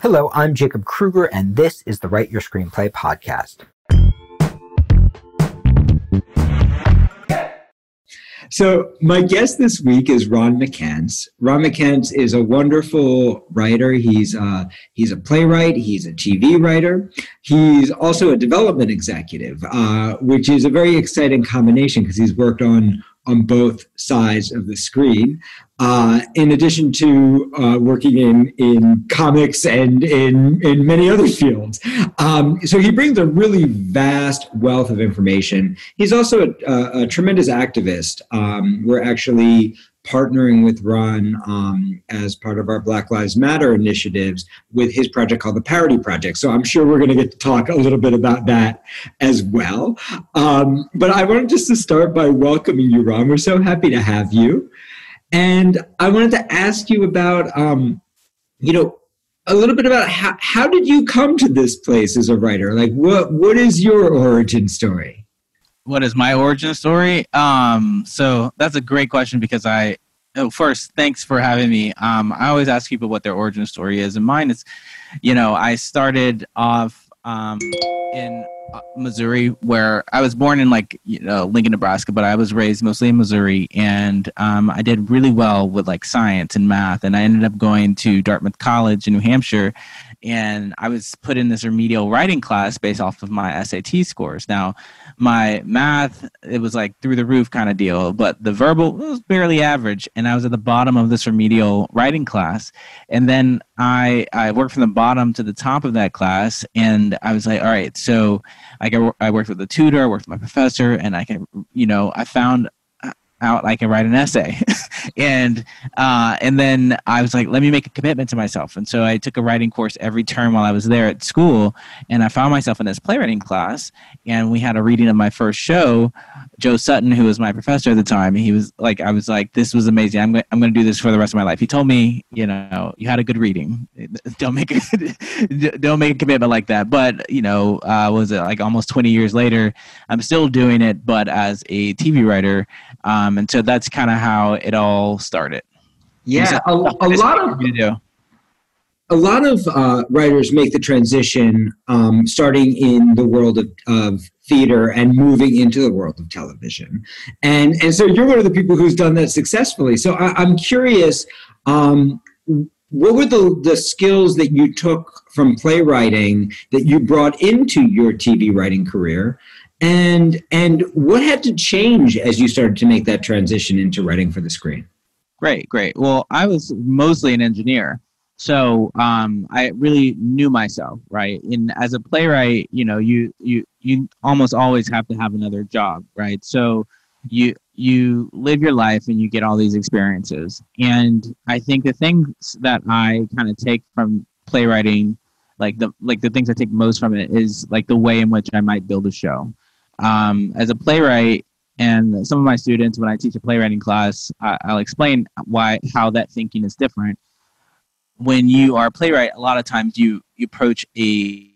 Hello, I'm Jacob Krueger, and this is the Write Your Screenplay podcast. So, my guest this week is Ron McCants. Ron McCants is a wonderful writer. He's uh, he's a playwright. He's a TV writer. He's also a development executive, uh, which is a very exciting combination because he's worked on on both sides of the screen. Uh, in addition to uh, working in, in comics and in, in many other fields. Um, so he brings a really vast wealth of information. He's also a, a tremendous activist. Um, we're actually partnering with Ron um, as part of our Black Lives Matter initiatives with his project called the Parity Project. So I'm sure we're going to get to talk a little bit about that as well. Um, but I wanted just to start by welcoming you, Ron. We're so happy to have you. And I wanted to ask you about, um, you know, a little bit about how, how did you come to this place as a writer? Like, what what is your origin story? what is my origin story? Um, so that's a great question because I, first, thanks for having me. Um, I always ask people what their origin story is, and mine is, you know, I started off um, in uh, Missouri, where I was born in like you know Lincoln, Nebraska, but I was raised mostly in Missouri, and um, I did really well with like science and math, and I ended up going to Dartmouth College in New Hampshire, and I was put in this remedial writing class based off of my SAT scores. Now, my math it was like through the roof kind of deal, but the verbal was barely average, and I was at the bottom of this remedial writing class. And then I I worked from the bottom to the top of that class, and I was like, all right, so I got, I worked with a tutor, I worked with my professor, and I can you know I found out I can write an essay. and uh, and then I was like, let me make a commitment to myself. And so I took a writing course every term while I was there at school, and I found myself in this playwriting class. And we had a reading of my first show. Joe Sutton, who was my professor at the time, he was like, I was like, this was amazing. I'm going I'm going to do this for the rest of my life. He told me, you know, you had a good reading. Don't make a, don't make a commitment like that. But you know, uh, was it like almost 20 years later? I'm still doing it, but as a TV writer. Um, and so that's kind of how it all started. Yeah, a, a lot of a lot of uh, writers make the transition um, starting in the world of, of theater and moving into the world of television. And and so you're one of the people who's done that successfully. So I, am curious um, what were the, the skills that you took from playwriting that you brought into your tv writing career and and what had to change as you started to make that transition into writing for the screen? Great great. Well i was mostly an engineer. So um, i really knew myself right? And as a playwright you know you you you almost always have to have another job right? So you you live your life and you get all these experiences. And i think the things that i kind of take from playwriting like the like the things i take most from it is like the way in which i might build a show um, as a playwright and some of my students when i teach a playwriting class I, i'll explain why how that thinking is different. When you are a playwright a lot of times you, you approach a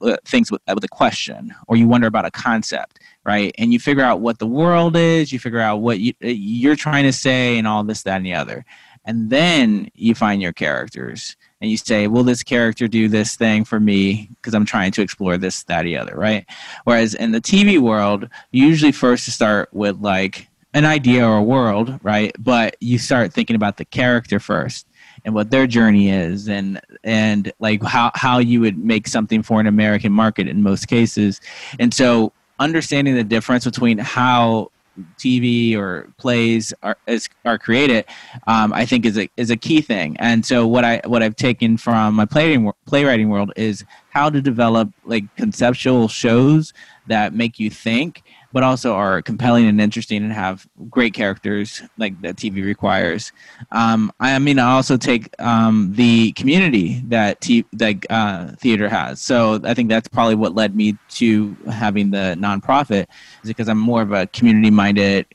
uh, things with, with a question or you wonder about a concept right? And you figure out what the world is you figure out what you, uh, you're trying to say and all this that and the other and then you find your characters and you say, will this character do this thing for me because I'm trying to explore this, that, the other, right? Whereas in the TV world, you usually first start with like an idea or a world, right? But you start thinking about the character first and what their journey is and and like how, how you would make something for an American market in most cases. And so understanding the difference between how TV or plays are is, are created, um, I think is a is a key thing. And so what I what I've taken from my playwriting playwriting world is how to develop like conceptual shows that make you think but also are compelling and interesting and have great characters like that TV requires. Um, I mean, I also take um, the community that t- that uh, theater has. So I think that's probably what led me to having the nonprofit, is because I'm more of a community-minded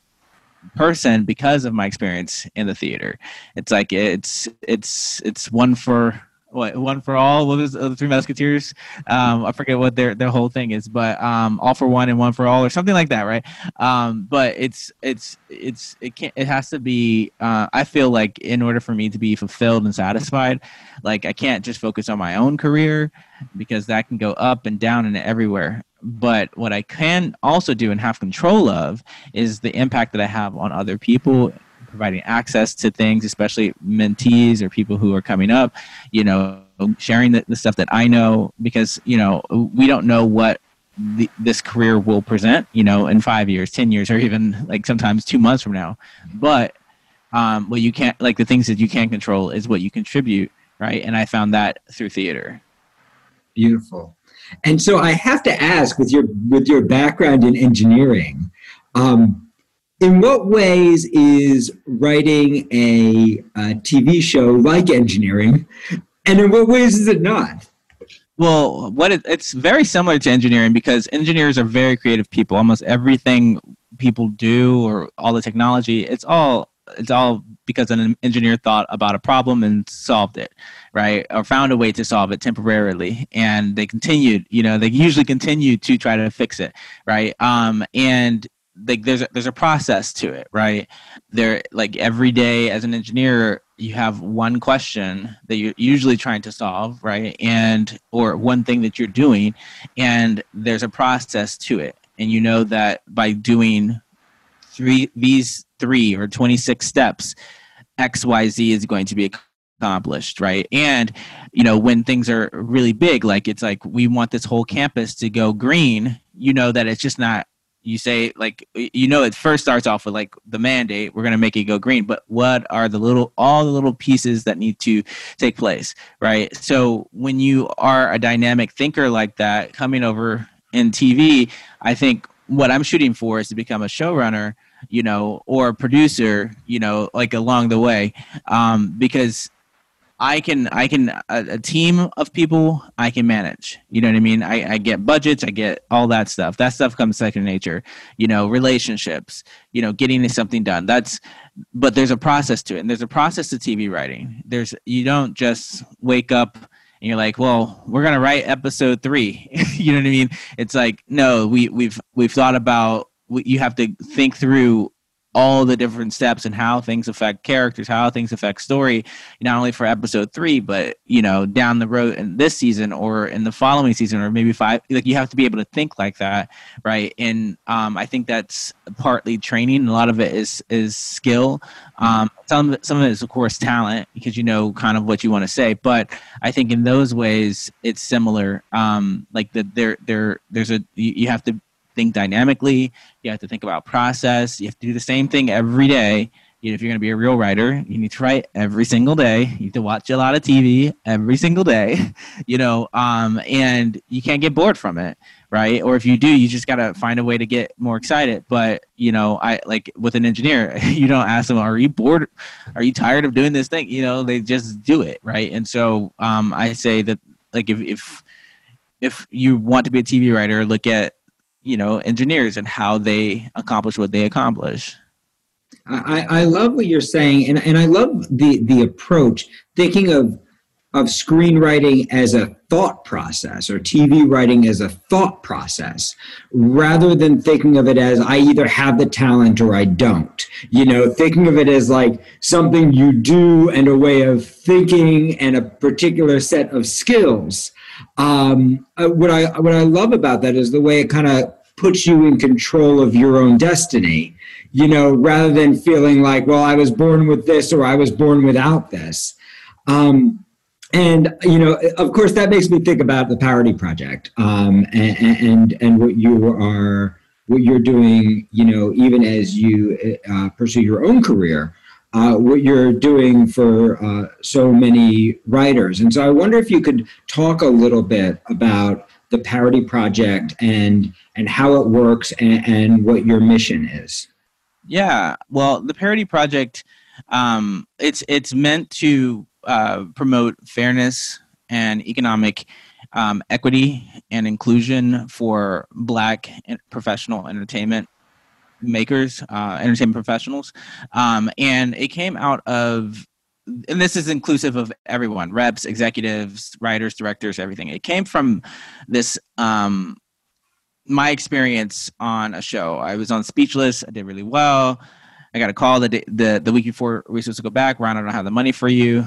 person because of my experience in the theater. It's like it's it's it's one for what one for all. What was uh, the Three Musketeers? Um, I forget what their their whole thing is, but um, all for one and one for all, or something like that, right? Um, but it's it's it's it can't it has to be. Uh, I feel like in order for me to be fulfilled and satisfied, like I can't just focus on my own career because that can go up and down and everywhere. But what I can also do and have control of is the impact that I have on other people providing access to things, especially mentees or people who are coming up, you know, sharing the, the stuff that I know because, you know, we don't know what the, this career will present, you know, in five years, 10 years, or even like sometimes two months from now. But um, what you can't, like the things that you can't control is what you contribute, right? And I found that through theater. Beautiful. And so I have to ask, with your with your background in engineering, um, in what ways is writing a, a, TV show like engineering, and in what ways is it not? Well, what it, it's very similar to engineering because engineers are very creative people. Almost everything people do, or all the technology, it's all it's all because an engineer thought about a problem and solved it, right? Or found a way to solve it temporarily, and they continued. You know, they usually continue to try to fix it, right? Um, and like there's a, there's a process to it right? There like every day as an engineer you have one question that you're usually trying to solve right? And or one thing that you're doing and there's a process to it. And you know that by doing three these three or 26 steps xyz is going to be accomplished right? And you know when things are really big like it's like we want this whole campus to go green you know that it's just not you say like you know it first starts off with like the mandate we're going to make it go green but what are the little all the little pieces that need to take place right? So when you are a dynamic thinker like that coming over in tv i think what i'm shooting for is to become a showrunner you know or a producer you know like along the way um, because I can I can a, a, team of people I can manage. You know what I mean? I, I get budgets, I get all that stuff. That stuff comes second nature. You know, relationships, you know, getting something done. That's but there's a process to it. And there's a process to TV writing. There's you don't just wake up and you're like, well, we're gonna write episode three. you know what I mean? It's like, no, we we've we've thought about you have to think through all the different steps and how things affect characters, how things affect story, not only for episode three, but you know, down the road in this season or in the following season or maybe five. Like you have to be able to think like that, right? And um, I think that's partly training. A lot of it is is skill. Um, some some of it is of course talent because you know kind of what you want to say. But I think in those ways it's similar. Um, like that there there there's a you, you have to think dynamically. You have to think about process. You have to do the same thing every day. If you're going to be a real writer, you need to write every single day. You need to watch a lot of TV every single day, you know, um, and you can't get bored from it, right? Or if you do, you just got to find a way to get more excited. But, you know, I like with an engineer, you don't ask them, are you bored? Are you tired of doing this thing? You know, they just do it, right? And so um, I say that, like, if, if, if you want to be a TV writer, look at you know engineers and how they accomplish what they accomplish. I, I love what you're saying and, and i love the the approach thinking of of screenwriting as a thought process or tv writing as a thought process rather than thinking of it as i either have the talent or i don't. You know thinking of it as like something you do and a way of thinking and a particular set of skills um, uh, what I what I love about that is the way it kind of puts you in control of your own destiny. You know, rather than feeling like, well, I was born with this or I was born without this. Um, and you know, of course, that makes me think about the Parity Project um, and, and and what you are what you're doing. You know, even as you uh, pursue your own career uh, what you're doing for uh, so many writers. And so I wonder if you could talk a little bit about the Parity Project and and how it works and, and what your mission is. Yeah, well, the Parity Project, um, it's it's meant to uh, promote fairness and economic um, equity and inclusion for Black professional entertainment makers, uh, entertainment professionals, um, and it came out of and this is inclusive of everyone reps executives writers directors everything. It came from this um my experience on a show. I was on speechless. I did really well. I got a call the the, the week before we were supposed to go back ron i don't have the money for you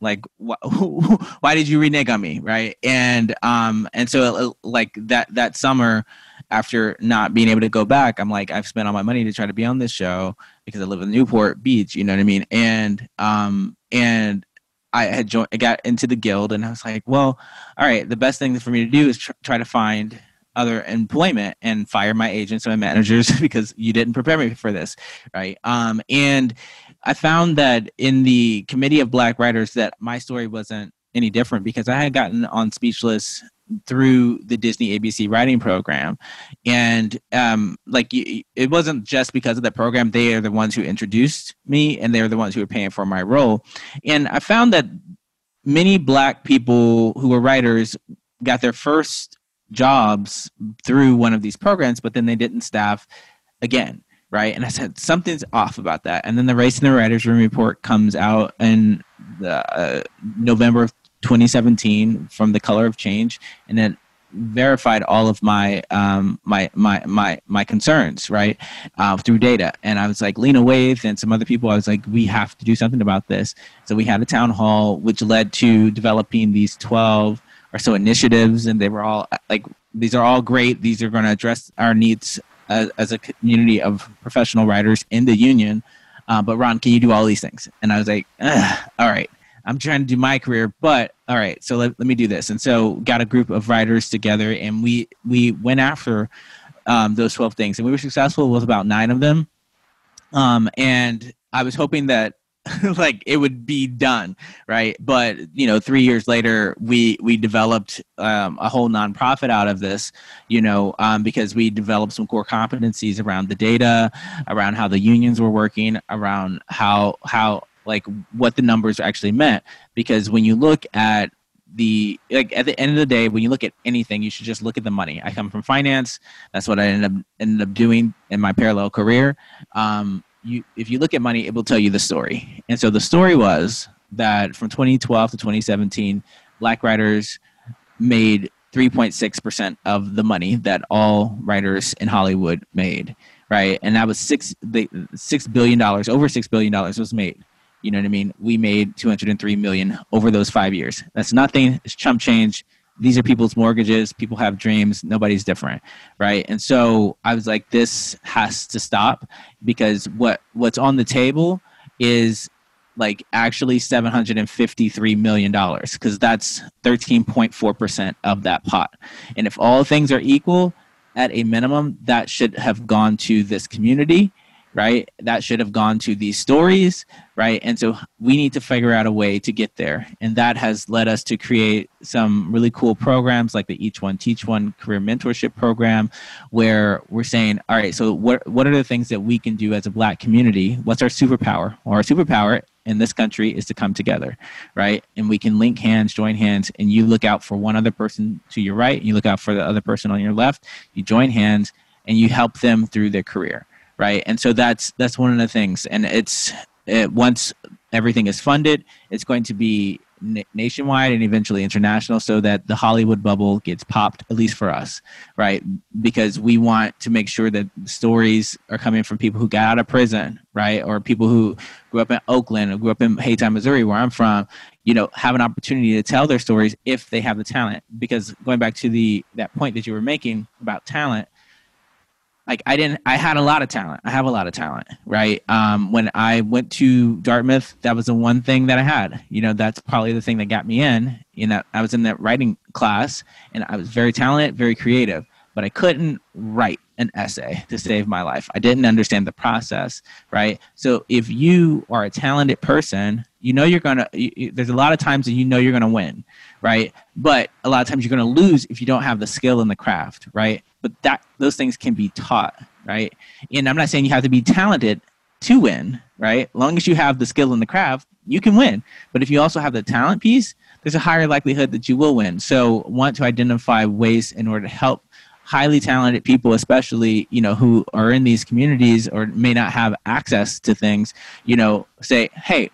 like wh- why did you renege on me right? And um and so uh, like that that summer after not being able to go back i'm like i've spent all my money to try to be on this show because i live in newport beach you know what i mean? And um and i had joined i got into the guild and i was like well all right the best thing for me to do is tr- try to find other employment and fire my agents and my managers because you didn't prepare me for this right? Um and I found that in the committee of black writers that my story wasn't any different because I had gotten on Speechless through the Disney ABC writing program, and um, like it wasn't just because of the program. They are the ones who introduced me, and they're the ones who were paying for my role. And I found that many black people who were writers got their first jobs through one of these programs, but then they didn't staff again right? And I said something's off about that. And then the race in the writers' room report comes out in the, uh, November of 2017 from the Color of Change, and it verified all of my um, my my my my concerns, right, uh, through data. And I was like, Lena Waithe and some other people. I was like, we have to do something about this. So we had a town hall, which led to developing these 12 or so initiatives, and they were all like, these are all great. These are going to address our needs as, as a community of professional writers in the union. Uh, but Ron, can you do all these things? And I was like, all right, I'm trying to do my career, but all right, so let, let me do this. And so got a group of writers together and we, we went after um, those 12 things and we were successful with about nine of them. Um, and I was hoping that like it would be done right? But you know three years later we we developed um, a whole nonprofit out of this you know um, because we developed some core competencies around the data around how the unions were working around how how like what the numbers actually meant. Because when you look at the like at the end of the day when you look at anything you should just look at the money. I come from finance. That's what i ended up ended up doing in my parallel career. Um, you if you look at money, it will tell you the story. And so the story was that from 2012 to 2017, black writers made 3.6% of the money that all writers in Hollywood made, right? And that was six the six billion dollars, over six billion dollars was made. You know what I mean? We made 203 million over those five years. That's nothing. It's chump change these are people's mortgages people have dreams nobody's different right? And so i was like this has to stop because what what's on the table is like actually 753 million dollars because that's 13.4% of that pot. And if all things are equal at a minimum that should have gone to this community right? That should have gone to these stories, right? And so we need to figure out a way to get there. And that has led us to create some really cool programs like the Each One Teach One career mentorship program, where we're saying, all right, so what, what are the things that we can do as a black community? What's our superpower? Or our superpower in this country is to come together, right? And we can link hands, join hands, and you look out for one other person to your right, you look out for the other person on your left, you join hands, and you help them through their career right? And so that's that's one of the things. And it's it, once everything is funded, it's going to be na- nationwide and eventually international, so that the Hollywood bubble gets popped, at least for us, right? Because we want to make sure that stories are coming from people who got out of prison, right, or people who grew up in Oakland or grew up in Haytown, Missouri, where I'm from. You know, have an opportunity to tell their stories if they have the talent. Because going back to the that point that you were making about talent, like I didn't I had a lot of talent. I have a lot of talent, right? Um, when I went to Dartmouth, that was the one thing that I had. You know, that's probably the thing that got me in. You know, I was in that writing class and I was very talented, very creative, but I couldn't write an essay to save my life. I didn't understand the process, right? So if you are a talented person, you know you're going to there's a lot of times that you know you're going to win, right? But a lot of times you're going to lose if you don't have the skill and the craft, right? But that those things can be taught, right? And I'm not saying you have to be talented to win, right? As long as you have the skill and the craft, you can win. But if you also have the talent piece, there's a higher likelihood that you will win. So want to identify ways in order to help highly talented people especially you know who are in these communities or may not have access to things you know say hey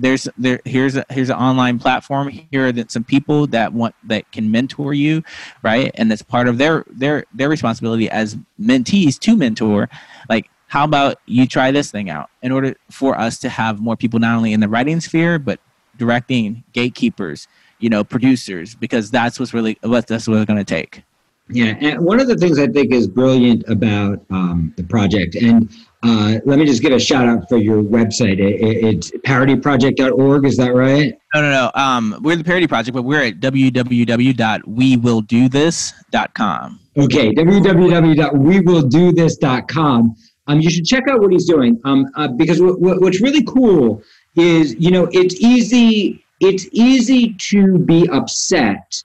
there's there here's a here's an online platform. Here are the, some people that want that can mentor you right? And that's part of their their their responsibility as mentees to mentor. Like how about you try this thing out? In order for us to have more people not only in the writing sphere but directing gatekeepers you know producers because that's what's really what that's what it's going to take. Yeah and one of the things i think is brilliant about um, the project and uh, let me just give a shout out for your website. It, it, it's parityproject.org. Is that right? No, no, no. Um, we're the Parity Project, but we're at www.wewilldothis.com. Okay, www.wewilldothis.com. Um, you should check out what he's doing. Um, uh, because w- w- what's really cool is, you know, it's easy. It's easy to be upset,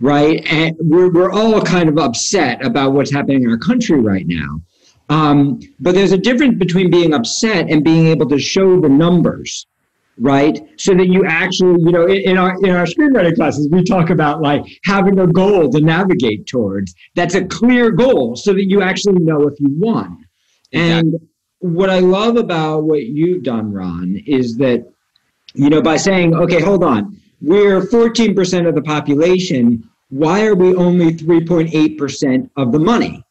right? And we're we're all kind of upset about what's happening in our country right now. Um, but there's a difference between being upset and being able to show the numbers, right? So that you actually, you know, in, in our in our screenwriting classes, we talk about like having a goal to navigate towards. That's a clear goal, so that you actually know if you won. And what I love about what you've done, Ron, is that, you know, by saying, okay, hold on, we're 14% of the population. Why are we only 3.8% of the money?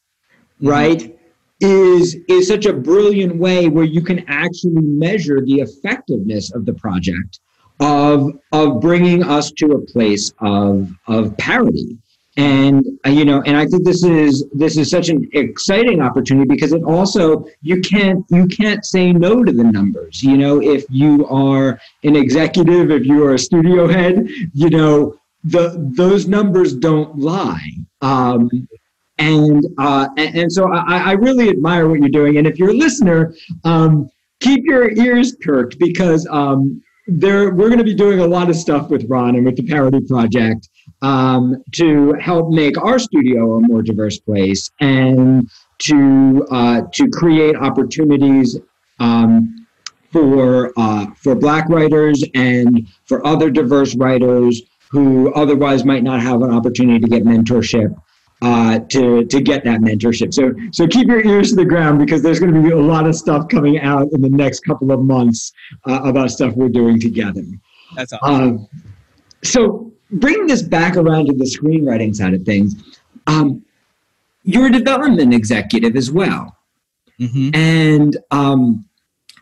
Right? Is is such a brilliant way where you can actually measure the effectiveness of the project of of bringing us to a place of of parity. And uh, you know and i think this is this is such an exciting opportunity because it also you can't you can't say no to the numbers. You know if you are an executive if you are a studio head you know the those numbers don't lie. Um, and uh, and, so I, I, really admire what you're doing. And if you're a listener, um, keep your ears perked because um, there we're going to be doing a lot of stuff with Ron and with the Parity Project um, to help make our studio a more diverse place and to uh, to create opportunities. Um, for uh, for Black writers and for other diverse writers who otherwise might not have an opportunity to get mentorship uh, to to get that mentorship. So so keep your ears to the ground because there's going to be a lot of stuff coming out in the next couple of months uh, about stuff we're doing together. That's awesome. Uh, so bringing this back around to the screenwriting side of things, um, you're a development executive as well, mm-hmm. and um,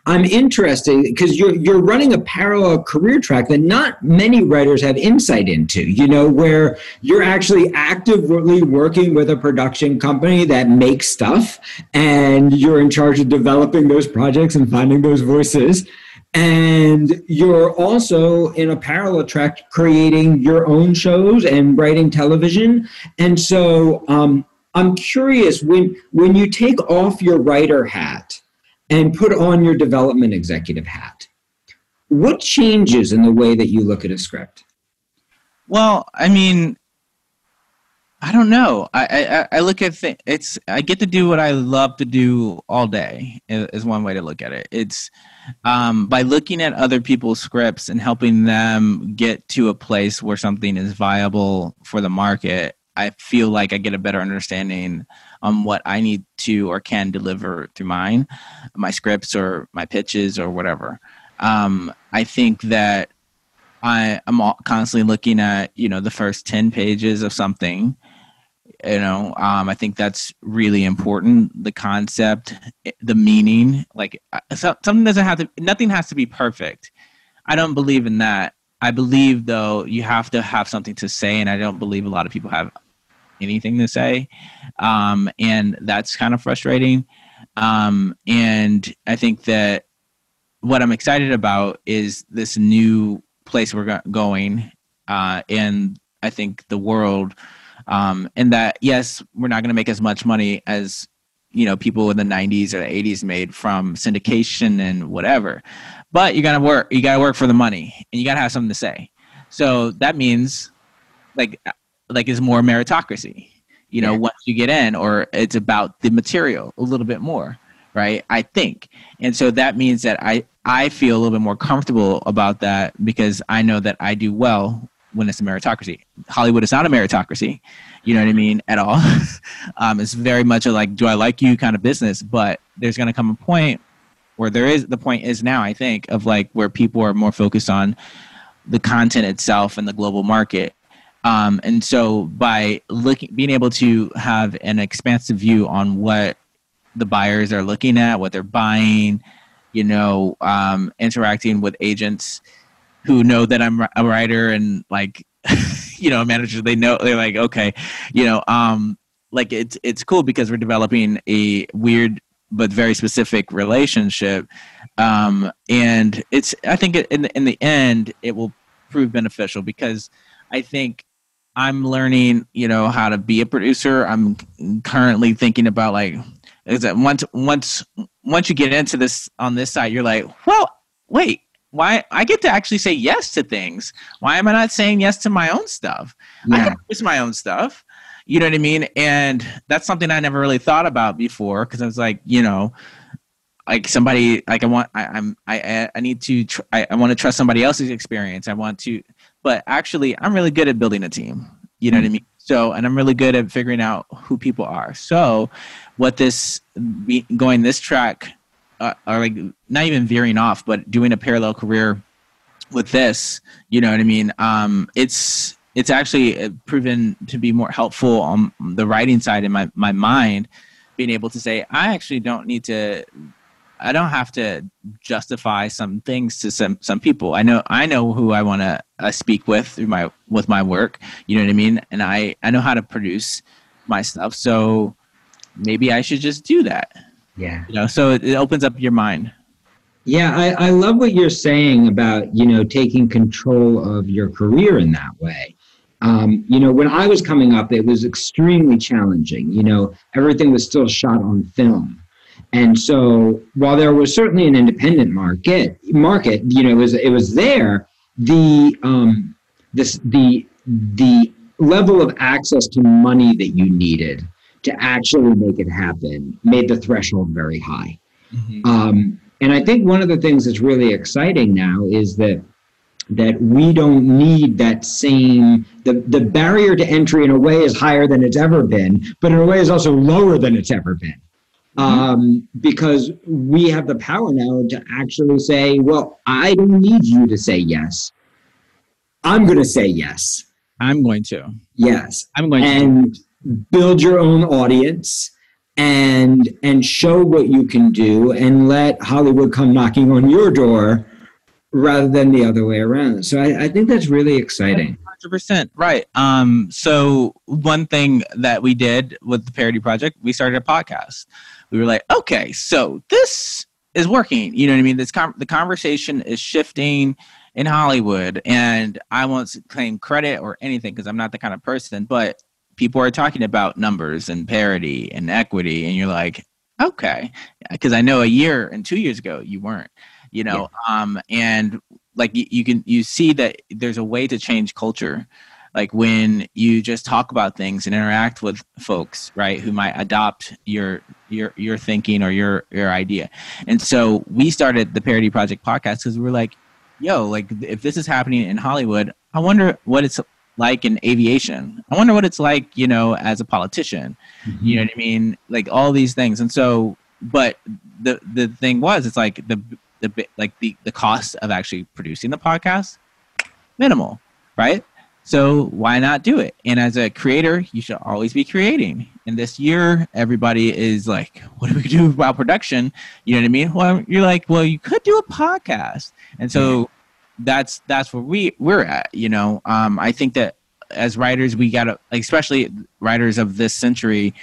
I'm interested because you're you're running a parallel career track that not many writers have insight into. You know, where you're actually actively working with a production company that makes stuff, and you're in charge of developing those projects and finding those voices. And you're also in a parallel track creating your own shows and writing television. And so um, I'm curious when when you take off your writer hat and put on your development executive hat. What changes in the way that you look at a script? Well, I mean, I don't know. I, I, I look at th- it's I get to do what I love to do all day is one way to look at it. It's um, by looking at other people's scripts and helping them get to a place where something is viable for the market. I feel like I get a better understanding on what I need to or can deliver through mine, my scripts or my pitches or whatever. Um, I think that I am constantly looking at you know the first ten pages of something. You know, um, I think that's really important. The concept, the meaning, like uh, something doesn't have to. Nothing has to be perfect. I don't believe in that. I believe though you have to have something to say, and I don't believe a lot of people have anything to say, um, and that's kind of frustrating. Um, and I think that what I'm excited about is this new place we're go- going, uh, and I think the world, um, and that yes, we're not going to make as much money as you know people in the 90s or the 80s made from syndication and whatever but you gotta work you gotta work for the money and you gotta have something to say so that means like like is more meritocracy you know yeah. once you get in or it's about the material a little bit more right? I think. And so that means that i i feel a little bit more comfortable about that because i know that i do well when it's a meritocracy. Hollywood is not a meritocracy you know what i mean at all. Um, it's very much a like do i like you kind of business? But there's going to come a point where there is the point is now i think of like where people are more focused on the content itself and the global market um, and so by looking being able to have an expansive view on what the buyers are looking at what they're buying you know um, interacting with agents who know that i'm a writer and like you know managers they know they're like okay you know um like it's it's cool because we're developing a weird but very specific relationship um and it's i think in the, in the end it will prove beneficial because i think i'm learning you know how to be a producer i'm currently thinking about like is that once once once you get into this on this side you're like well wait why I get to actually say yes to things. Why am I not saying yes to my own stuff? Yeah. I can produce my own stuff. You know what I mean? And that's something I never really thought about before because I was like, you know, like somebody like I want I, am I I need to tr- I, I want to trust somebody else's experience. I want to, but actually I'm really good at building a team. You know mm-hmm. what I mean? So and I'm really good at figuring out who people are. So what this be, going this track uh, are like not even veering off, but doing a parallel career with this. You know what I mean? Um, it's it's actually uh, proven to be more helpful on the writing side in my my mind, being able to say I actually don't need to. I don't have to justify some things to some some people. I know I know who I want to uh, speak with through my with my work. You know what I mean? And I I know how to produce my stuff. So maybe I should just do that. Yeah. You know, so it, it opens up your mind. Yeah, I, I love what you're saying about, you know, taking control of your career in that way. Um, you know, when I was coming up, it was extremely challenging. You know, everything was still shot on film. And so while there was certainly an independent market, market, you know, it was it was there, the um this the the level of access to money that you needed to actually make it happen made the threshold very high. Mm-hmm. Um, and I think one of the things that's really exciting now is that that we don't need that same the, the barrier to entry in a way is higher than it's ever been, but in a way is also lower than it's ever been. Mm-hmm. Um, because we have the power now to actually say, well, I don't need you to say yes. I'm going to say yes. I'm going to. Yes. I'm going and, to build your own audience and and show what you can do and let Hollywood come knocking on your door rather than the other way around. So I, I think that's really exciting. 100% right. Um, so one thing that we did with the parity project, we started a podcast. We were like, okay, so this is working. You know what I mean? This com- the conversation is shifting in Hollywood, and I won't claim credit or anything because I'm not the kind of person, but people are talking about numbers and parity and equity and you're like okay because i know a year and two years ago you weren't you know yeah. um and like you, you can you see that there's a way to change culture like when you just talk about things and interact with folks right who might adopt your your your thinking or your your idea and so we started the parity project podcast because we were like yo like if this is happening in hollywood i wonder what it's like in aviation. I wonder what it's like, you know, as a politician. Mm-hmm. You know what I mean? Like all these things. And so, but the the thing was, it's like the the like the the cost of actually producing the podcast minimal, right? So why not do it? And as a creator, you should always be creating. And this year, everybody is like, "What do we do about production?" You know what I mean? Well, you're like, "Well, you could do a podcast." And so that's that's where we we're at you know um, i think that as writers we gotta especially writers of this century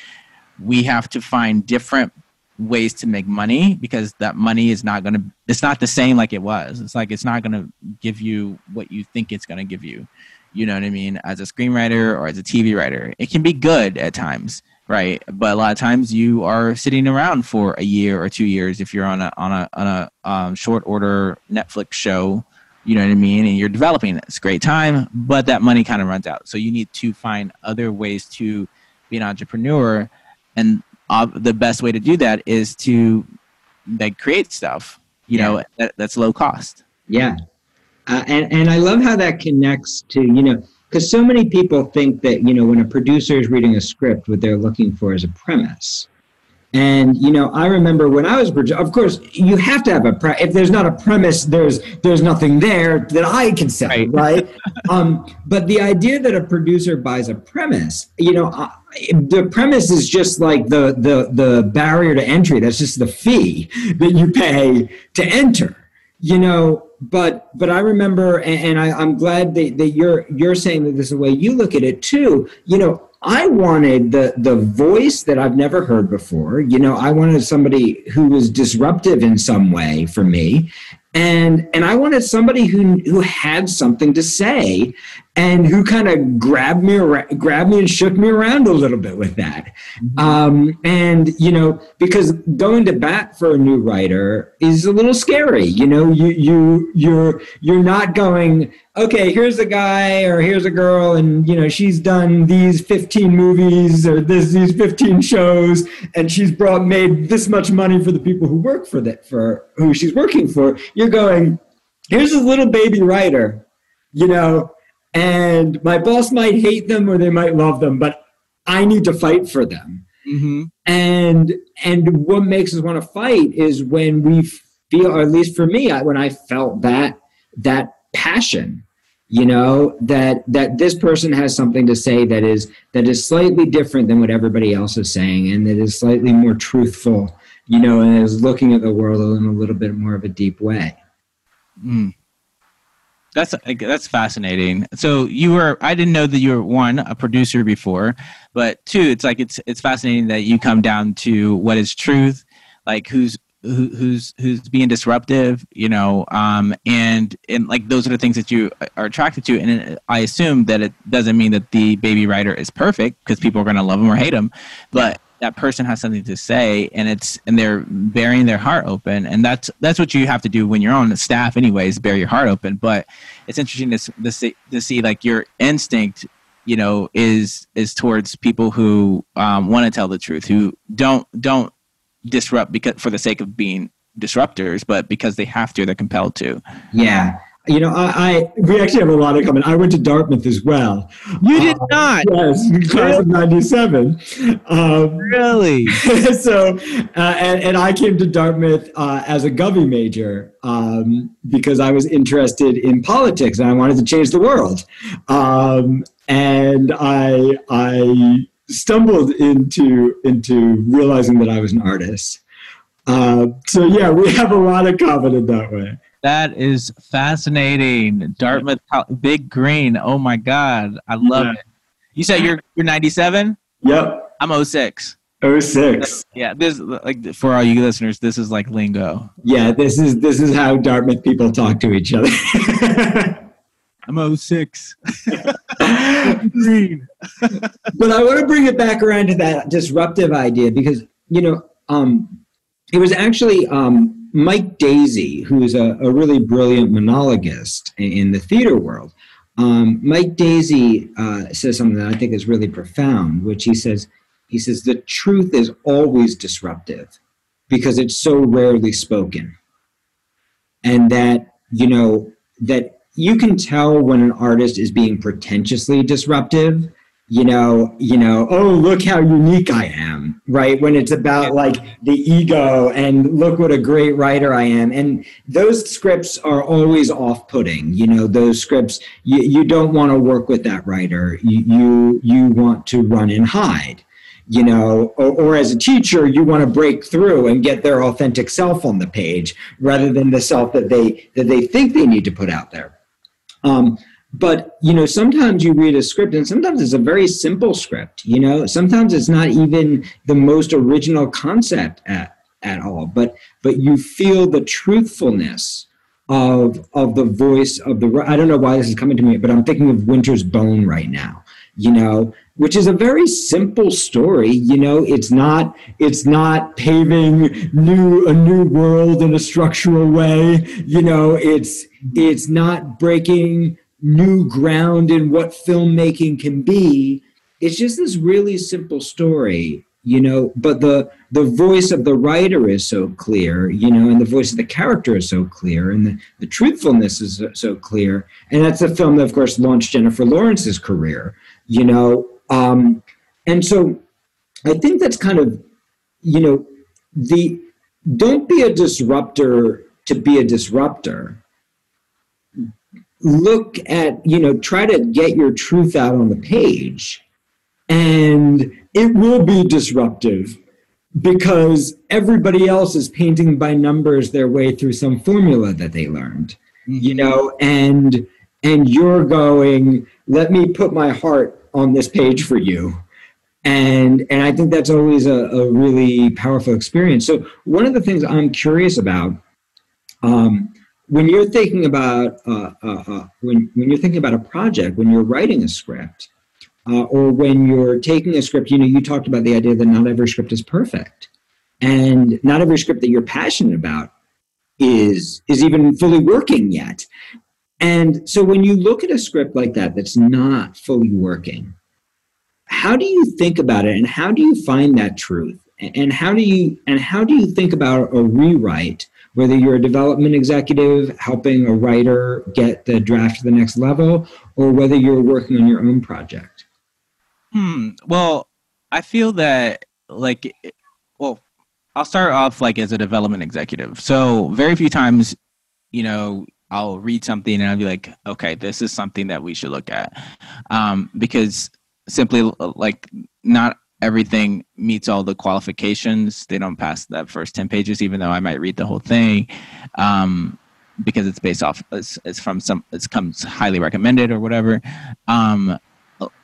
we have to find different ways to make money because that money is not going to it's not the same like it was it's like it's not going to give you what you think it's going to give you you know what i mean as a screenwriter or as a tv writer it can be good at times right but a lot of times you are sitting around for a year or two years if you're on a on a on a um, short order netflix show you know what I mean? And you're developing it. It's great time, but that money kind of runs out. So you need to find other ways to be an entrepreneur. And uh, the best way to do that is to like create stuff, you yeah. know, that, that's low cost. Yeah. Uh, and, and I love how that connects to, you know, because so many people think that, you know, when a producer is reading a script, what they're looking for is a premise. And you know, I remember when I was, of course, you have to have a pre- if there's not a premise, there's there's nothing there that I can sell, right? right? um, but the idea that a producer buys a premise, you know, uh, the premise is just like the the the barrier to entry. That's just the fee that you pay to enter. You know, but but I remember, and, and I, I'm glad that, that you're you're saying that this is the way you look at it too. You know, I wanted the the voice that I've never heard before. You know, I wanted somebody who was disruptive in some way for me, and and I wanted somebody who who had something to say and who kind of grabbed me around, grabbed me and shook me around a little bit with that. Mm-hmm. Um, and you know, because going to bat for a new writer is a little scary. You know, you you you're you're not going. Okay, here's a guy or here's a girl, and you know she's done these 15 movies or this these 15 shows, and she's brought made this much money for the people who work for that for who she's working for. You're going. Here's a little baby writer, you know, and my boss might hate them or they might love them, but I need to fight for them. Mm-hmm. And and what makes us want to fight is when we feel, or at least for me, I, when I felt that that passion, you know, that that this person has something to say that is that is slightly different than what everybody else is saying, and that is slightly more truthful, you know, and is looking at the world in a little bit more of a deep way. Mm. That's that's fascinating. So you were I didn't know that you were one a producer before, but two it's like it's it's fascinating that you come down to what is truth, like who's who, who's who's being disruptive, you know, um, and and like those are the things that you are attracted to. And I assume that it doesn't mean that the baby writer is perfect because people are going to love him or hate him, but that person has something to say and it's and they're bearing their heart open and that's that's what you have to do when you're on the staff anyways bear your heart open. But it's interesting to, to see to see like your instinct you know is is towards people who um, want to tell the truth who don't don't disrupt because for the sake of being disruptors but because they have to they're compelled to. Yeah you know, I, I, we actually have a lot of common. I went to Dartmouth as well. You did uh, not. Yes, class of '97. Um, really? so, uh, and, and I came to Dartmouth uh, as a Govey major um, because I was interested in politics and I wanted to change the world. Um, and I, I stumbled into into realizing that I was an artist. Uh, so yeah, we have a lot of common in that way. That is fascinating. Dartmouth, Big Green. Oh my God, I love yeah. it. You said you're you're 97. Yep. I'm 06. 06. Yeah, this like for all you listeners, this is like lingo. Yeah, this is this is how Dartmouth people talk to each other. I'm 06. Green. but I want to bring it back around to that disruptive idea because you know, um, it was actually um, Mike Daisey, who is a, a really brilliant monologist in the theater world, um, Mike Daisey uh, says something that I think is really profound, which he says, he says, the truth is always disruptive because it's so rarely spoken. And that, you know, that you can tell when an artist is being pretentiously disruptive you know, you know, oh, look how unique I am, right? When it's about like the ego and look what a great writer I am. And those scripts are always off putting, you know, those scripts, you, you don't want to work with that writer. You, you, you want to run and hide, you know, or, or as a teacher, you want to break through and get their authentic self on the page rather than the self that they, that they think they need to put out there. Um, but you know sometimes you read a script and sometimes it's a very simple script you know? Sometimes it's not even the most original concept at, at all but but you feel the truthfulness of of the voice of the i don't know why this is coming to me but i'm thinking of winter's bone right now you know? Which is a very simple story you know? It's not it's not paving new a new world in a structural way you know? It's it's not breaking new ground in what filmmaking can be. It's just this really simple story, you know, but the the voice of the writer is so clear, you know, and the voice of the character is so clear, and the, the truthfulness is so clear. And that's a film that, of course, launched Jennifer Lawrence's career, you know. Um, and so I think that's kind of you know, the don't be a disruptor to be a disruptor. Look at, you know, try to get your truth out on the page. And it will be disruptive because everybody else is painting by numbers their way through some formula that they learned. Mm-hmm. You know, and and you're going, let me put my heart on this page for you and and i think that's always a, a really powerful experience so one of the things i'm curious about um, when you're thinking about uh, uh, uh, when, when you're thinking about a project when you're writing a script uh, or when you're taking a script you know you talked about the idea that not every script is perfect. And not every script that you're passionate about is is even fully working yet. And so when you look at a script like that that's not fully working how do you think about it? And how do you find that truth? And how do you and how do you think about a rewrite whether you're a development executive helping a writer get the draft to the next level or whether you're working on your own project hmm well i feel that like well i'll start off like as a development executive so very few times you know I'll read something and I'll be like, okay, this is something that we should look at. Um, because simply like not everything meets all the qualifications. They don't pass that first 10 pages, even though I might read the whole thing. Um, because it's based off, it's, it's from some, it comes highly recommended or whatever. Um,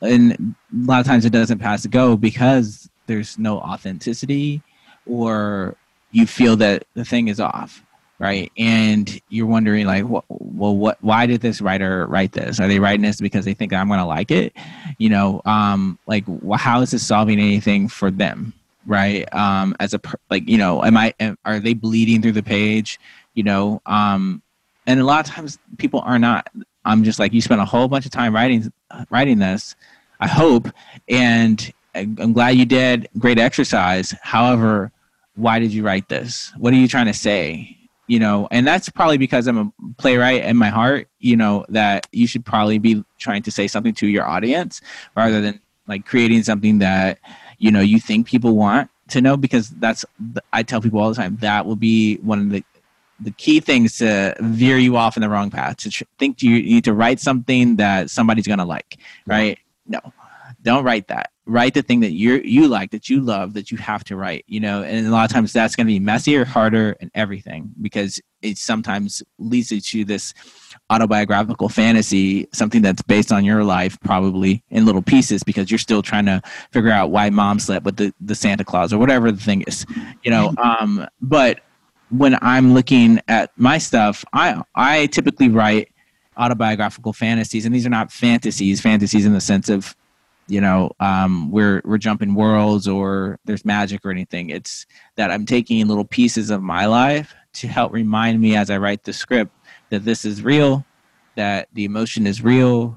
and a lot of times it doesn't pass go because there's no authenticity or you feel that the thing is off right? And you're wondering, like, well, what? Why did this writer write this? Are they writing this because they think I'm going to like it? You know, um, like, how is this solving anything for them, right? Um, as a like, you know, am I? Are they bleeding through the page? You know, um, and a lot of times people are not. I'm just like, you spent a whole bunch of time writing writing this. I hope, and I'm glad you did. Great exercise. However, why did you write this? What are you trying to say? You know and that's probably because i'm a playwright in my heart you know that you should probably be trying to say something to your audience rather than like creating something that you know you think people want to know because that's i tell people all the time that will be one of the the key things to veer you off in the wrong path to tr- think you need to write something that somebody's gonna like right? No don't write that. Write the thing that you you like that you love that you have to write you know? And a lot of times that's going to be messier harder and everything because it sometimes leads you to this autobiographical fantasy something that's based on your life probably in little pieces because you're still trying to figure out why mom slept with the, the santa claus or whatever the thing is you know? Um but when i'm looking at my stuff i i typically write autobiographical fantasies and these are not fantasies. Fantasies in the sense of you know um, we're we're jumping worlds or there's magic or anything. It's that i'm taking little pieces of my life to help remind me as i write the script that this is real that the emotion is real.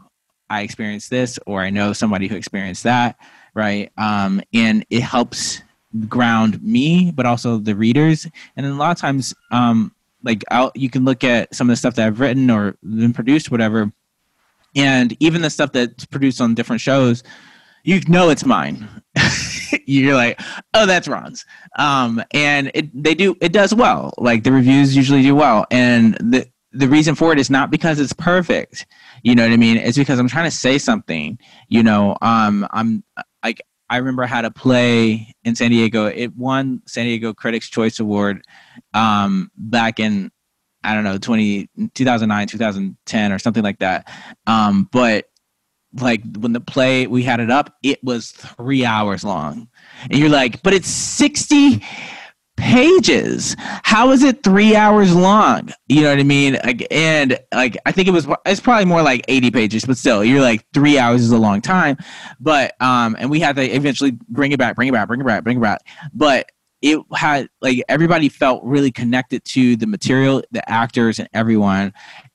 I experienced this or i know somebody who experienced that right? Um, and it helps ground me but also the readers. And a lot of times um, like I'll, you can look at some of the stuff that i've written or been produced whatever and even the stuff that's produced on different shows you know it's mine. You're like oh that's ron's. Um, and it they do it does well. Like the reviews usually do well. And the the reason for it is not because it's perfect. You know what i mean? It's because i'm trying to say something you know? Um i'm like i remember had a play in san diego. It won san diego critics choice award um back in I don't know, 20, 2009, 2010 or something like that. Um, but like when the play we had it up, it was three hours long. And you're like, but it's 60 pages. How is it three hours long? You know what I mean? And like, I think it was, it's probably more like 80 pages, but still, you're like, three hours is a long time. But, um, and we had to eventually bring it back, bring it back, bring it back, bring it back. But it had like everybody felt really connected to the material, the actors, and everyone.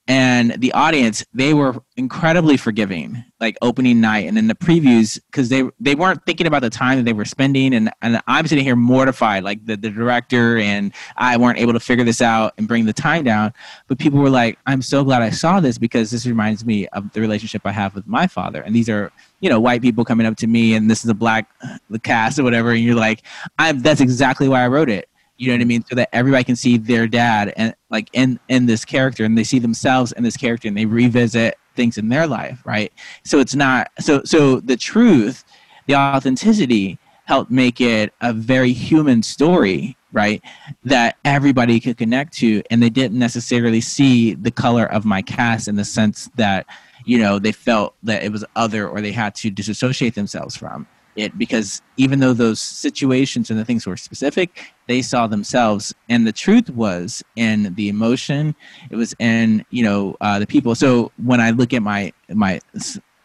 And the audience, they were incredibly forgiving, like opening night and in the previews, because they they weren't thinking about the time that they were spending. And, and I'm sitting here mortified, like the, the director and I weren't able to figure this out and bring the time down. But people were like, I'm so glad I saw this because this reminds me of the relationship I have with my father. And these are you know white people coming up to me and this is a black the cast or whatever and you're like i'm that's exactly why i wrote it. You know what i mean? So that everybody can see their dad and like in in this character and they see themselves in this character and they revisit things in their life right? So it's not so so the truth the authenticity helped make it a very human story right that everybody could connect to and they didn't necessarily see the color of my cast in the sense that you know they felt that it was other or they had to disassociate themselves from it because even though those situations and the things were specific they saw themselves. And the truth was in the emotion it was in you know uh, the people. So when i look at my my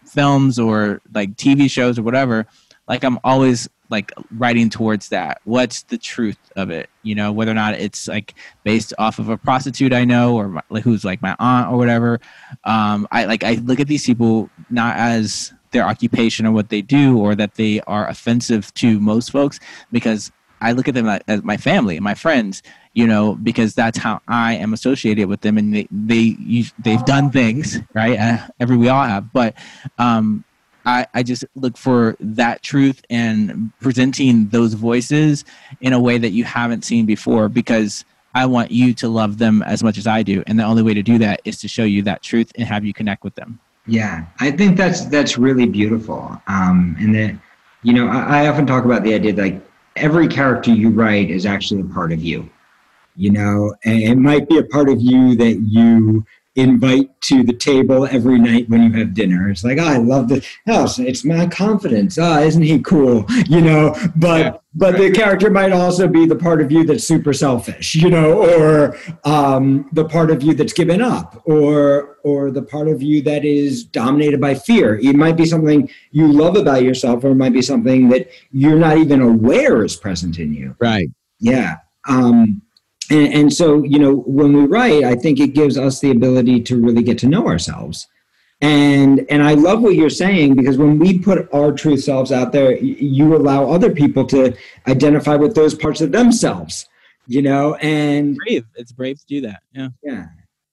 films or like tv shows or whatever like i'm always like writing towards that. What's the truth of it? You know whether or not it's like based off of a prostitute i know or my, like who's like my aunt or whatever. Um i like i look at these people not as their occupation or what they do or that they are offensive to most folks because i look at them as my family and my friends you know because that's how i am associated with them and they they they've done things right? Uh, every we all have. But um I, I just look for that truth and presenting those voices in a way that you haven't seen before because I want you to love them as much as I do. And the only way to do that is to show you that truth and have you connect with them. Yeah, I think that's that's really beautiful. Um, and that, you know, I, I often talk about the idea that like every character you write is actually a part of you. You know, and it might be a part of you that you invite to the table every night when you have dinner. It's like, oh, I love the house. It's my confidence. Ah, oh, isn't he cool? You know, but yeah. but the character might also be the part of you that's super selfish, you know, or um, the part of you that's given up, or or the part of you that is dominated by fear. It might be something you love about yourself, or it might be something that you're not even aware is present in you. Right. Yeah. Um, and, and so you know when we write i think it gives us the ability to really get to know ourselves. And and i love what you're saying because when we put our true selves out there you allow other people to identify with those parts of themselves you know and brave. It's brave to do that. Yeah. Yeah.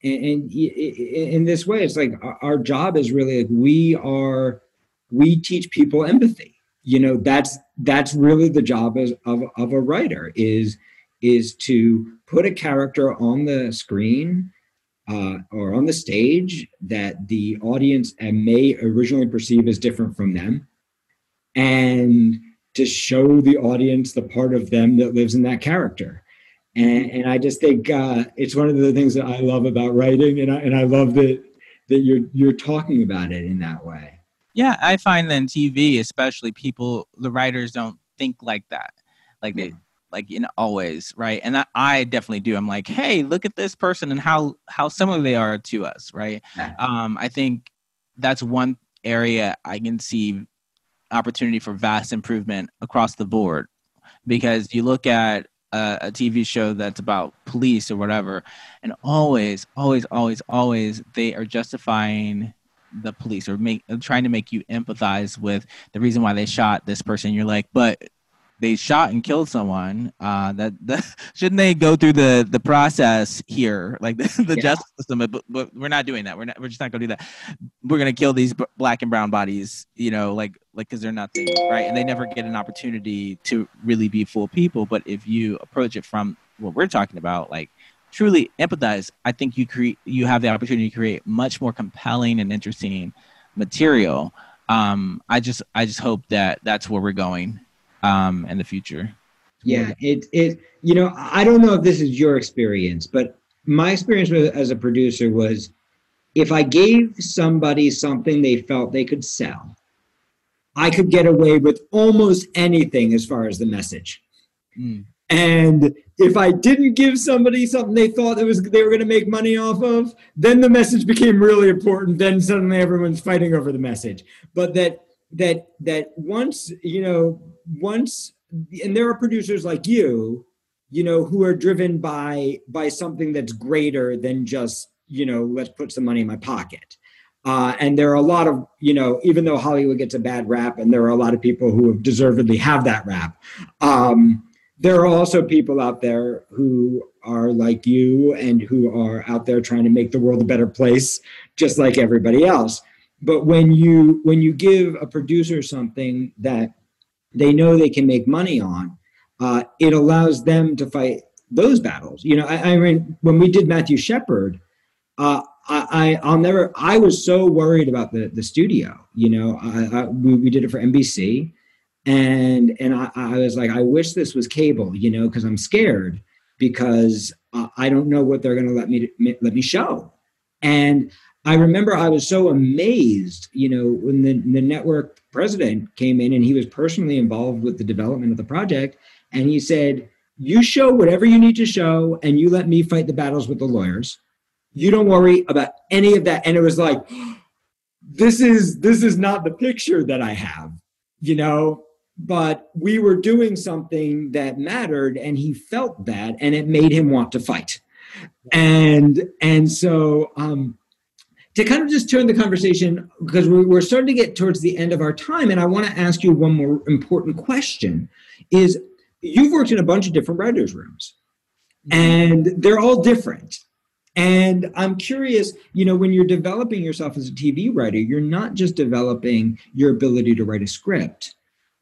And, and in this way it's like our job is really like we are we teach people empathy. You know that's that's really the job of, of, of a writer is is to put a character on the screen uh, or on the stage that the audience may originally perceive as different from them and to show the audience the part of them that lives in that character. And, and i just think uh, it's one of the things that i love about writing and I, and I love that that you're you're talking about it in that way. Yeah i find that in tv especially people the writers don't think like that. Like they like in always right? And I, I, definitely do. I'm like hey look at this person and how how similar they are to us right? Um i think that's one area i can see opportunity for vast improvement across the board. Because you look at a, a tv show that's about police or whatever and always always always always they are justifying the police or make trying to make you empathize with the reason why they shot this person. You're like but they shot and killed someone uh that, that shouldn't they go through the the process here? Like the, the yeah. justice system but, but, we're not doing that. We're not we're just not gonna do that. We're gonna kill these b- black and brown bodies you know like like because they're nothing right? And they never get an opportunity to really be full people. But if you approach it from what we're talking about like truly empathize i think you create you have the opportunity to create much more compelling and interesting material. Um i just i just hope that that's where we're going um, in the future. Yeah, it it you know I don't know if this is your experience, but my experience with, as a producer was if I gave somebody something they felt they could sell, I could get away with almost anything as far as the message. Mm. And if I didn't give somebody something they thought it was they were going to make money off of, then the message became really important. Then suddenly everyone's fighting over the message. But that that that once you know once and there are producers like you you know who are driven by by something that's greater than just you know let's put some money in my pocket. Uh, and there are a lot of you know even though hollywood gets a bad rap and there are a lot of people who have deservedly have that rap um, there are also people out there who are like you and who are out there trying to make the world a better place just like everybody else. But when you when you give a producer something that they know they can make money on uh, it allows them to fight those battles you know i, I mean when we did matthew shepard uh, I, I will never I was so worried about the the studio. You know, I, I we, we did it for NBC, and and I, I was like, I wish this was cable. You know, because I'm scared because uh, I don't know what they're going to let me let me show. And I remember I was so amazed. You know, when the the network president came in and he was personally involved with the development of the project, and he said. You show whatever you need to show, and you let me fight the battles with the lawyers you don't worry about any of that and it was like this is this is not the picture that i have you know but we were doing something that mattered and he felt that and it made him want to fight and and so um to kind of just turn the conversation because we're starting to get towards the end of our time and i want to ask you one more important question is you've worked in a bunch of different writers rooms mm-hmm. and they're all different. And I'm curious, you know, when you're developing yourself as a TV writer, you're not just developing your ability to write a script,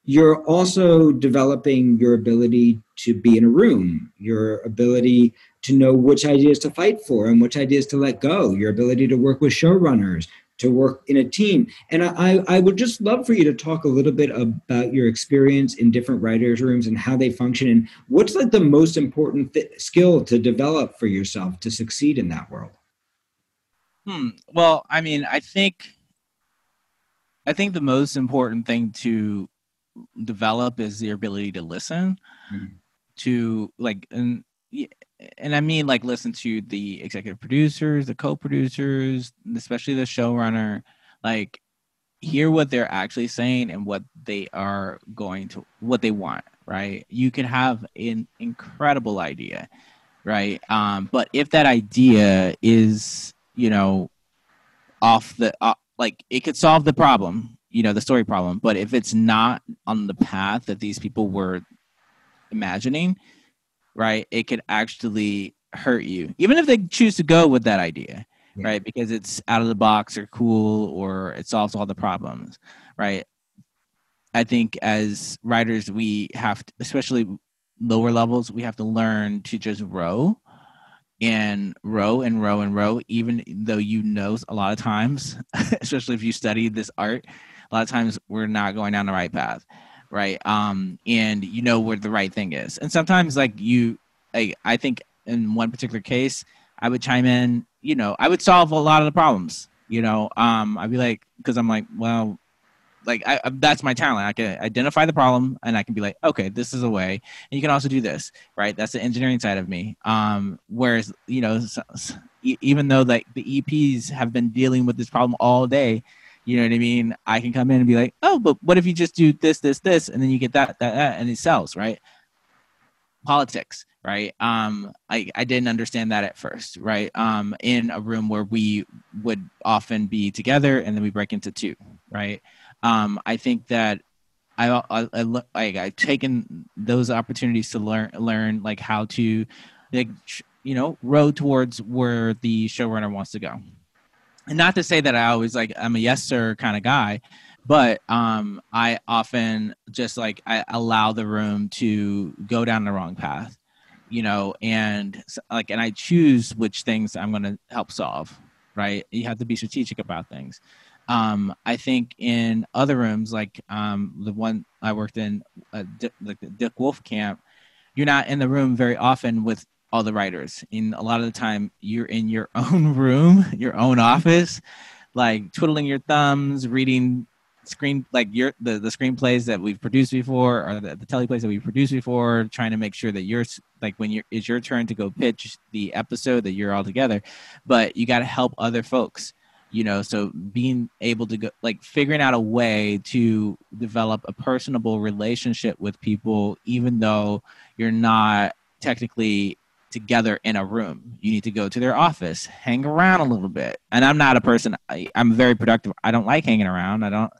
you're also developing your ability to be in a room, your ability to know which ideas to fight for and which ideas to let go, your ability to work with showrunners, to work in a team. And I, I would just love for you to talk a little bit about your experience in different writers' rooms and how they function and what's like the most important th- skill to develop for yourself to succeed in that world. Hmm. Well, I mean, I think I think the most important thing to develop is your ability to listen mm-hmm. to like and and I mean like listen to the executive producers, the co-producers, especially the showrunner, like hear what they're actually saying and what they are going to what they want, right? You can have an incredible idea, right? Um, but if that idea is, you know, off the uh, like it could solve the problem, you know, the story problem, but if it's not on the path that these people were imagining, right, it could actually hurt you, even if they choose to go with that idea, yeah. right, because it's out of the box or cool or it solves all the problems, right. I think as writers, we have, to, especially lower levels, we have to learn to just row and row and row and row, even though you know a lot of times, especially if you study this art, a lot of times we're not going down the right path right? Um, and you know where the right thing is. And sometimes, like you, like I think in one particular case, I would chime in. You know, I would solve a lot of the problems. You know, um, I'd be like, because I'm like, well, like I, that's my talent. I can identify the problem and I can be like, okay, this is a way. And you can also do this, right? That's the engineering side of me. Um, whereas, you know, so, so, even though like the EPs have been dealing with this problem all day, you know what I mean? I can come in and be like, oh, but what if you just do this, this, this, and then you get that, that, that, and it sells, right? Politics, right? Um, I, I didn't understand that at first, right? Um, in a room where we would often be together and then we break into two, right? Um, I think that I, I, I like I've taken those opportunities to learn learn like how to like you know row towards where the showrunner wants to go and not to say that I always like I'm a yes sir kind of guy, but um, I often just like I allow the room to go down the wrong path, you know, and like and I choose which things I'm going to help solve. Right, you have to be strategic about things. Um, I think in other rooms, like um, the one I worked in, uh, like the Dick Wolf camp, you're not in the room very often with all the writers. In a lot of the time, you're in your own room, your own office, like twiddling your thumbs, reading screen like your the, the screenplays that we've produced before or the, the teleplays that we've produced before trying to make sure that you're like when you're it's your turn to go pitch the episode that you're all together but you got to help other folks you know so being able to go like figuring out a way to develop a personable relationship with people even though you're not technically together in a room. You need to go to their office, hang around a little bit. And I'm not a person. I, am very productive. I don't like hanging around. I don't.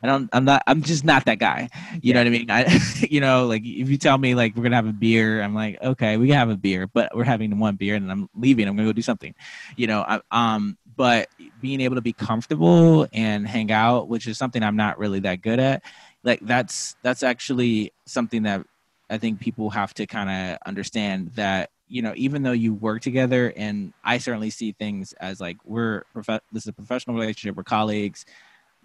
I don't. I'm not. I'm just not that guy. You yeah. know what I mean? I, you know, like if you tell me like we're gonna have a beer, I'm like, okay, we can have a beer, but we're having one beer, and I'm leaving. I'm gonna go do something. You know. I, um. but being able to be comfortable and hang out, which is something I'm not really that good at, like that's that's actually something that I think people have to kind of understand that you know even though you work together and I certainly see things as like we're prof- this is a professional relationship, we're colleagues,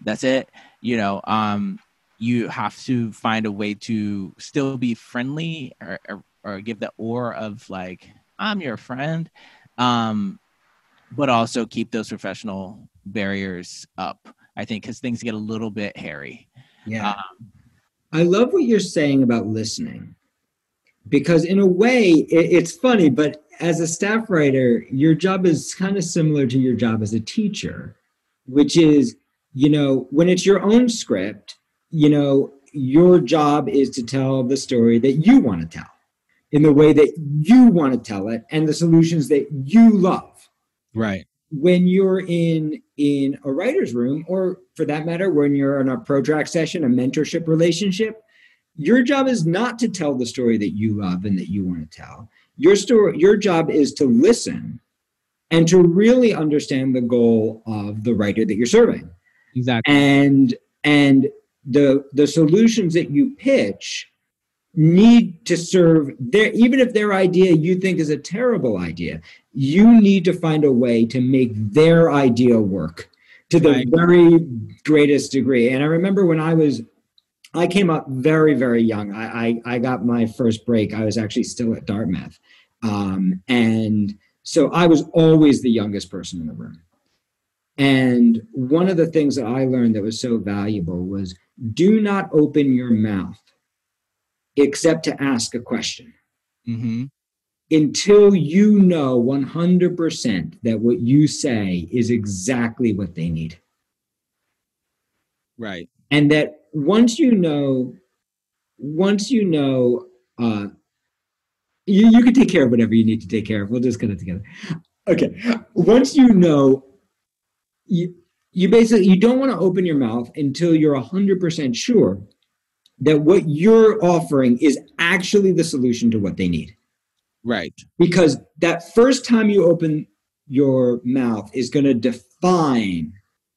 that's it. You know, um, you have to find a way to still be friendly or, or, or give the aura of like I'm your friend, um, but also keep those professional barriers up. I think because things get a little bit hairy. Yeah. Um, I love what you're saying about listening because, in a way, it, it's funny, but as a staff writer, your job is kind of similar to your job as a teacher, which is, you know, when it's your own script, you know, your job is to tell the story that you want to tell in the way that you want to tell it and the solutions that you love. Right. When you're in in a writer's room, or for that matter, when you're in a ProTrack session, a mentorship relationship, your job is not to tell the story that you love and that you want to tell. Your story, your job is to listen and to really understand the goal of the writer that you're serving. Exactly. And and the the solutions that you pitch need to serve their even if their idea you think is a terrible idea you need to find a way to make their idea work to the right. very greatest degree and i remember when i was i came up very very young i i, I got my first break i was actually still at dartmouth um, and so i was always the youngest person in the room and one of the things that i learned that was so valuable was do not open your mouth except to ask a question. Mm-hmm. Until you know 100% that what you say is exactly what they need. Right. And that once you know, once you know, uh, you, you can take care of whatever you need to take care of. We'll just get it together. Okay. Once you know, you, you basically you don't want to open your mouth until you're 100% sure that what you're offering is actually the solution to what they need right because that first time you open your mouth is going to define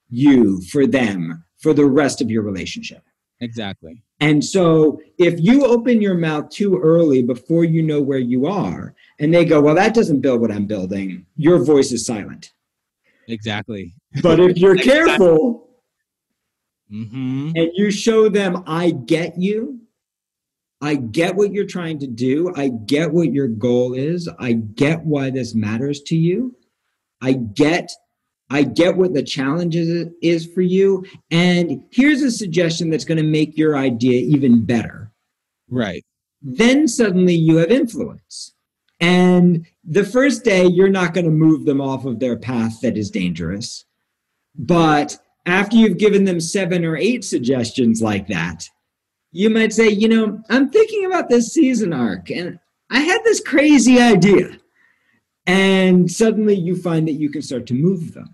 you for them for the rest of your relationship. Exactly. And so if you open your mouth too early before you know where you are and they go well that doesn't build what i'm building your voice is silent. Exactly. But if you're careful mm-hmm. and you show them, I get you, I get what you're trying to do, I get what your goal is, I get why this matters to you, I get. I get what the challenge is, is for you. And here's a suggestion that's going to make your idea even better. Right. Then suddenly you have influence. And the first day, you're not going to move them off of their path that is dangerous. But after you've given them seven or eight suggestions like that, you might say, you know, I'm thinking about this season arc and I had this crazy idea. And suddenly you find that you can start to move them.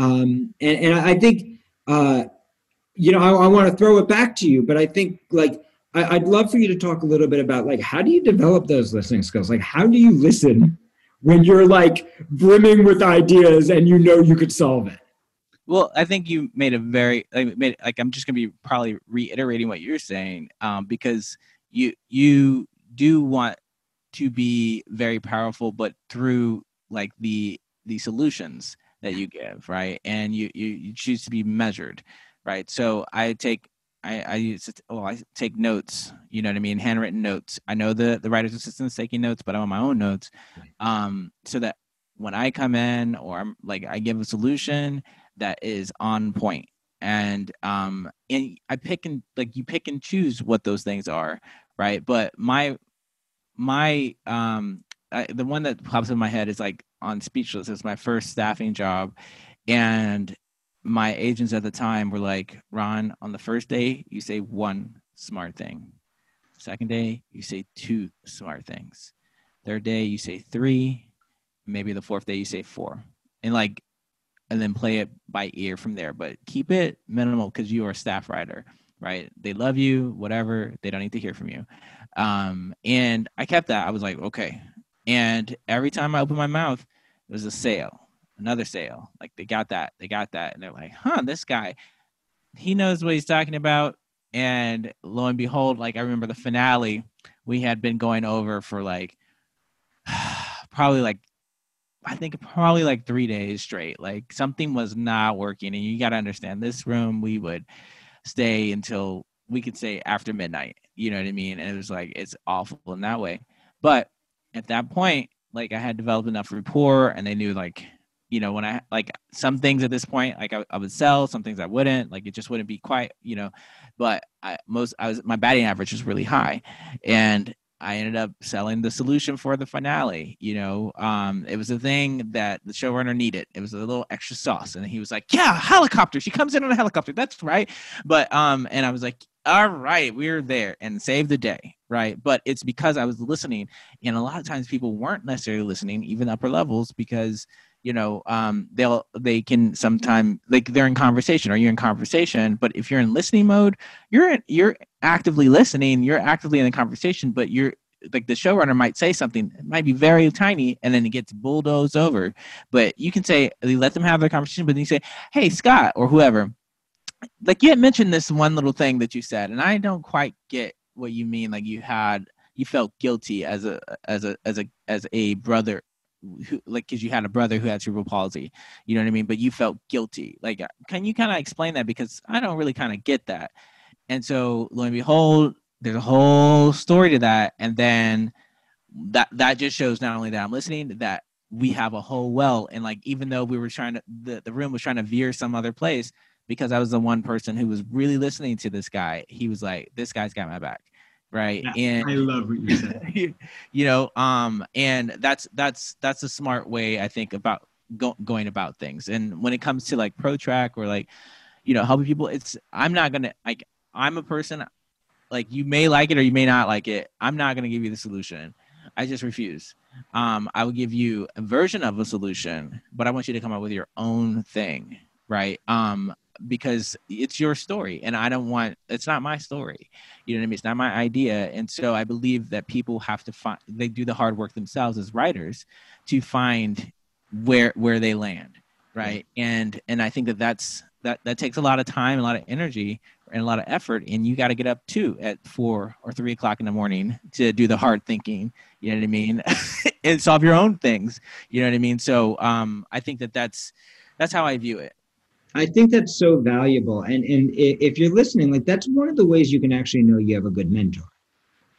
Um, and, and I think, uh, you know, I, I want to throw it back to you, but I think like I, would love for you to talk a little bit about like how do you develop those listening skills? Like how do you listen when you're like brimming with ideas and you know you could solve it? Well, I think you made a very made, like I'm just gonna be probably reiterating what you're saying um, because you you do want to be very powerful, but through like the the solutions that you give, right? And you you, you choose to be measured, right? So I take I, I use well, I take notes. You know what I mean, handwritten notes. I know the the writer's assistant is taking notes, but I'm on my own notes, um, so that when I come in or I'm like I give a solution that is on point, and um, and I pick and like you pick and choose what those things are, right? But my my um I, the one that pops in my head is like on Speechless. It's my first staffing job, and my agents at the time were like, Ron, on the first day, you say one smart thing. Second day, you say two smart things. Third day, you say three. Maybe the fourth day, you say four. And like, and then play it by ear from there. But keep it minimal because you are a staff writer, right? They love you, whatever. They don't need to hear from you. Um, and I kept that. I was like, okay. And every time I opened my mouth, it was a sale another sale. Like they got that, they got that, and they're like, huh, this guy, he knows what he's talking about. And lo and behold, like I remember the finale, we had been going over for like probably like I think probably like three days straight. Like something was not working, and you got to understand this room. We would stay until we could say after midnight. You know what I mean? And it was like it's awful in that way. But at that point, like I had developed enough rapport, and they knew like you know when I like some things at this point, like I, I would sell, some things I wouldn't. Like it just wouldn't be quite, you know. But I most I was my batting average was really high, and I ended up selling the solution for the finale. You know, um, it was a thing that the showrunner needed. It was a little extra sauce, and he was like, "Yeah, helicopter. She comes in on a helicopter. That's right." But um, and I was like, "All right, we're there," and save the day, right? But it's because I was listening, and a lot of times people weren't necessarily listening, even upper levels, because you know um, they'll they can sometimes like they're in conversation or you're in conversation but if you're in listening mode you're in, you're actively listening you're actively in the conversation but you're like the showrunner might say something it might be very tiny and then it gets bulldozed over but you can say let them have their conversation but then you say hey scott or whoever like you had mentioned this one little thing that you said and i don't quite get what you mean like you had you felt guilty as a as a as a as a brother who, like because you had a brother who had cerebral palsy you know what i mean? But you felt guilty. Like can you kind of explain that? Because i don't really kind of get that. And so lo and behold there's a whole story to that and then that that just shows not only that i'm listening that we have a whole well and like even though we were trying to the, the room was trying to veer some other place because i was the one person who was really listening to this guy he was like this guy's got my back right? Yeah, and i love what you said. You know um and that's that's that's a smart way i think about go, going about things. And when it comes to like ProTrack or like you know helping people it's i'm not gonna like i'm a person like you may like it or you may not like it. I'm not gonna give you the solution. I just refuse. Um i will give you a version of a solution but i want you to come up with your own thing right? Um because it's your story and I don't want it's not my story. You know what I mean? It's not my idea. And so I believe that people have to find they do the hard work themselves as writers to find where where they land, right? And and I think that that's that that takes a lot of time, a lot of energy, and a lot of effort. And you got to get up too at four or three o'clock in the morning to do the hard thinking. You know what I mean? and solve your own things. You know what I mean? So um, I think that that's that's how I view it. I think that's so valuable. And and if you're listening, like that's one of the ways you can actually know you have a good mentor.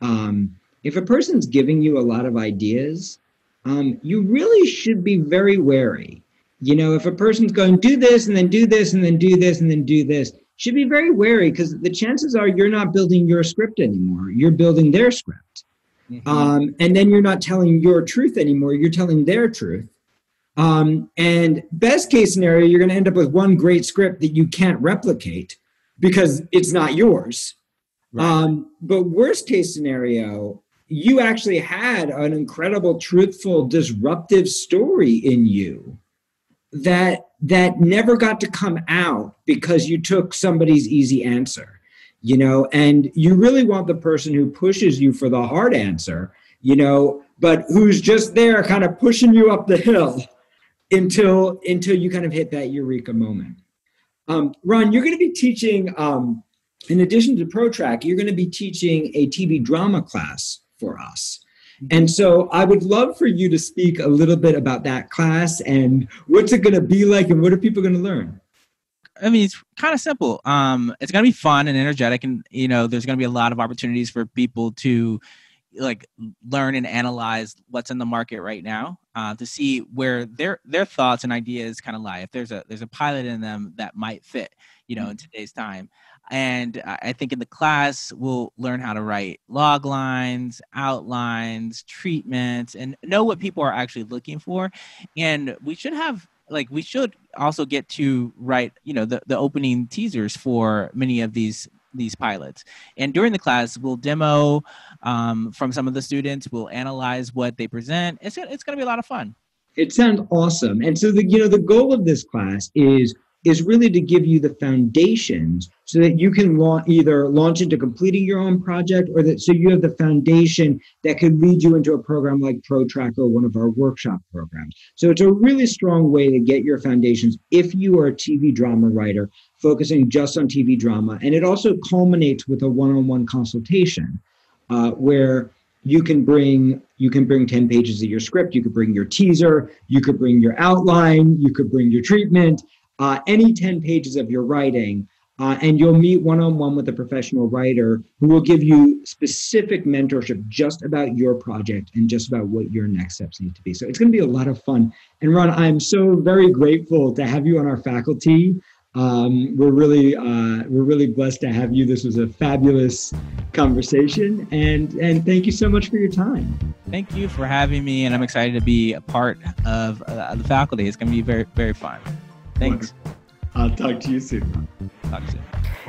Um, if a person's giving you a lot of ideas, um, you really should be very wary. You know, if a person's going do this and then do this and then do this and then do this, should be very wary because the chances are you're not building your script anymore. You're building their script. Mm-hmm. Um, and then you're not telling your truth anymore. You're telling their truth. Um, and best case scenario, you're going to end up with one great script that you can't replicate because it's not yours. Right. Um, but worst case scenario, you actually had an incredible, truthful, disruptive story in you that that never got to come out because you took somebody's easy answer you know and you really want the person who pushes you for the hard answer you know but who's just there kind of pushing you up the hill until until you kind of hit that eureka moment. Um, Ron, you're going to be teaching, um, in addition to ProTrack, you're going to be teaching a TV drama class for us. And so I would love for you to speak a little bit about that class and what's it going to be like and what are people going to learn? I mean, it's kind of simple. Um, it's going to be fun and energetic, and you know, there's going to be a lot of opportunities for people to like learn and analyze what's in the market right now uh, to see where their their thoughts and ideas kind of lie. If there's a there's a pilot in them that might fit you know in mm-hmm. today's time. And i think in the class we'll learn how to write log lines outlines treatments and know what people are actually looking for. And we should have like we should also get to write you know the, the opening teasers for many of these these pilots. And during the class, we'll demo um, from some of the students. We'll analyze what they present. It's it's going to be a lot of fun. It sounds awesome. And so the you know the goal of this class is is really to give you the foundations so that you can la- either launch into completing your own project or that so you have the foundation that could lead you into a program like ProTrack or one of our workshop programs. So it's a really strong way to get your foundations if you are a TV drama writer focusing just on TV drama. And it also culminates with a one-on-one consultation uh, where you can bring you can bring 10 pages of your script you could bring your teaser you could bring your outline you could bring your treatment uh, any 10 pages of your writing, uh, and you'll meet one on one with a professional writer who will give you specific mentorship just about your project and just about what your next steps need to be. So it's going to be a lot of fun. And Ron, I'm so very grateful to have you on our faculty. Um, we're really uh, we're really blessed to have you. This was a fabulous conversation, and and thank you so much for your time. Thank you for having me, and I'm excited to be a part of uh, the faculty. It's going to be very very fun. Thanks. I'll talk to you soon. Talk soon.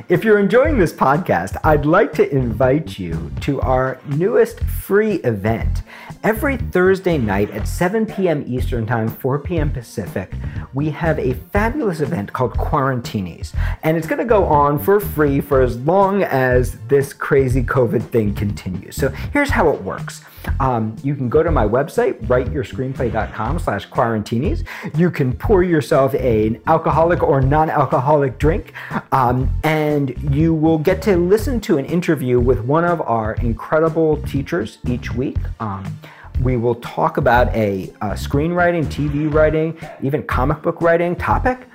If you're enjoying this podcast, I'd like to invite you to our newest free event. Every Thursday night at 7 p.m. Eastern Time, 4 p.m. Pacific, we have a fabulous event called Quarantinis. And it's going to go on for free for as long as this crazy COVID thing continues. So here's how it works. Um, you can go to my website, writeyourscreenplay.com slash quarantinis. You can pour yourself an alcoholic or non-alcoholic drink, um, and you will get to listen to an interview with one of our incredible teachers each week. Um, we will talk about a, a, screenwriting, TV writing, even comic book writing topic.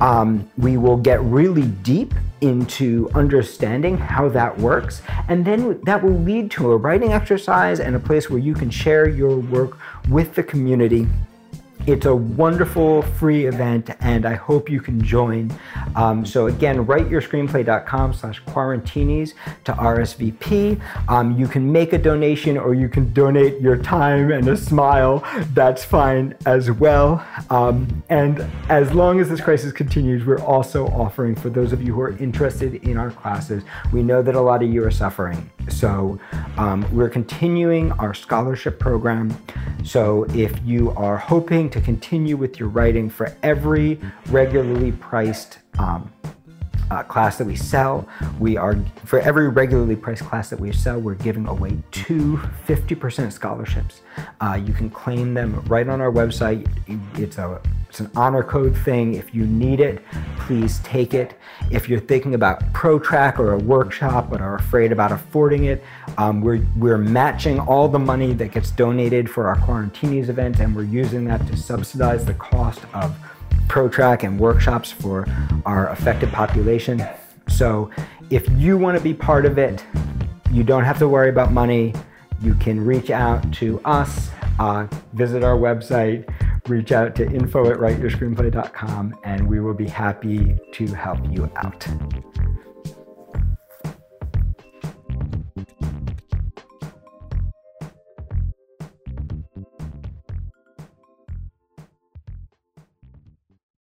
Um, we will get really deep into understanding how that works, and then that will lead to a writing exercise and a place where you can share your work with the community it's a wonderful free event, and I hope you can join. Um, so again, writeyourscreenplay.com slash quarantinis to RSVP. Um, you can make a donation or you can donate your time and a smile. That's fine as well. Um, and as long as this crisis continues, we're also offering for those of you who are interested in our classes. We know that a lot of you are suffering. So um, we're continuing our scholarship program. So if you are hoping to continue with your writing for every regularly priced um, uh, class that we sell. We are, for every regularly priced class that we sell, we're giving away two 50% scholarships. Uh, you can claim them right on our website. It's a it's an honor code thing. If you need it, please take it. If you're thinking about ProTrack or a workshop but are afraid about affording it, um, we're, we're matching all the money that gets donated for our Quarantinis event and we're using that to subsidize the cost of ProTrack and workshops for our affected population. So if you want to be part of it, you don't have to worry about money. You can reach out to us, uh, visit our website, reach out to info at writeyourscreenplay.com, and we will be happy to help you out.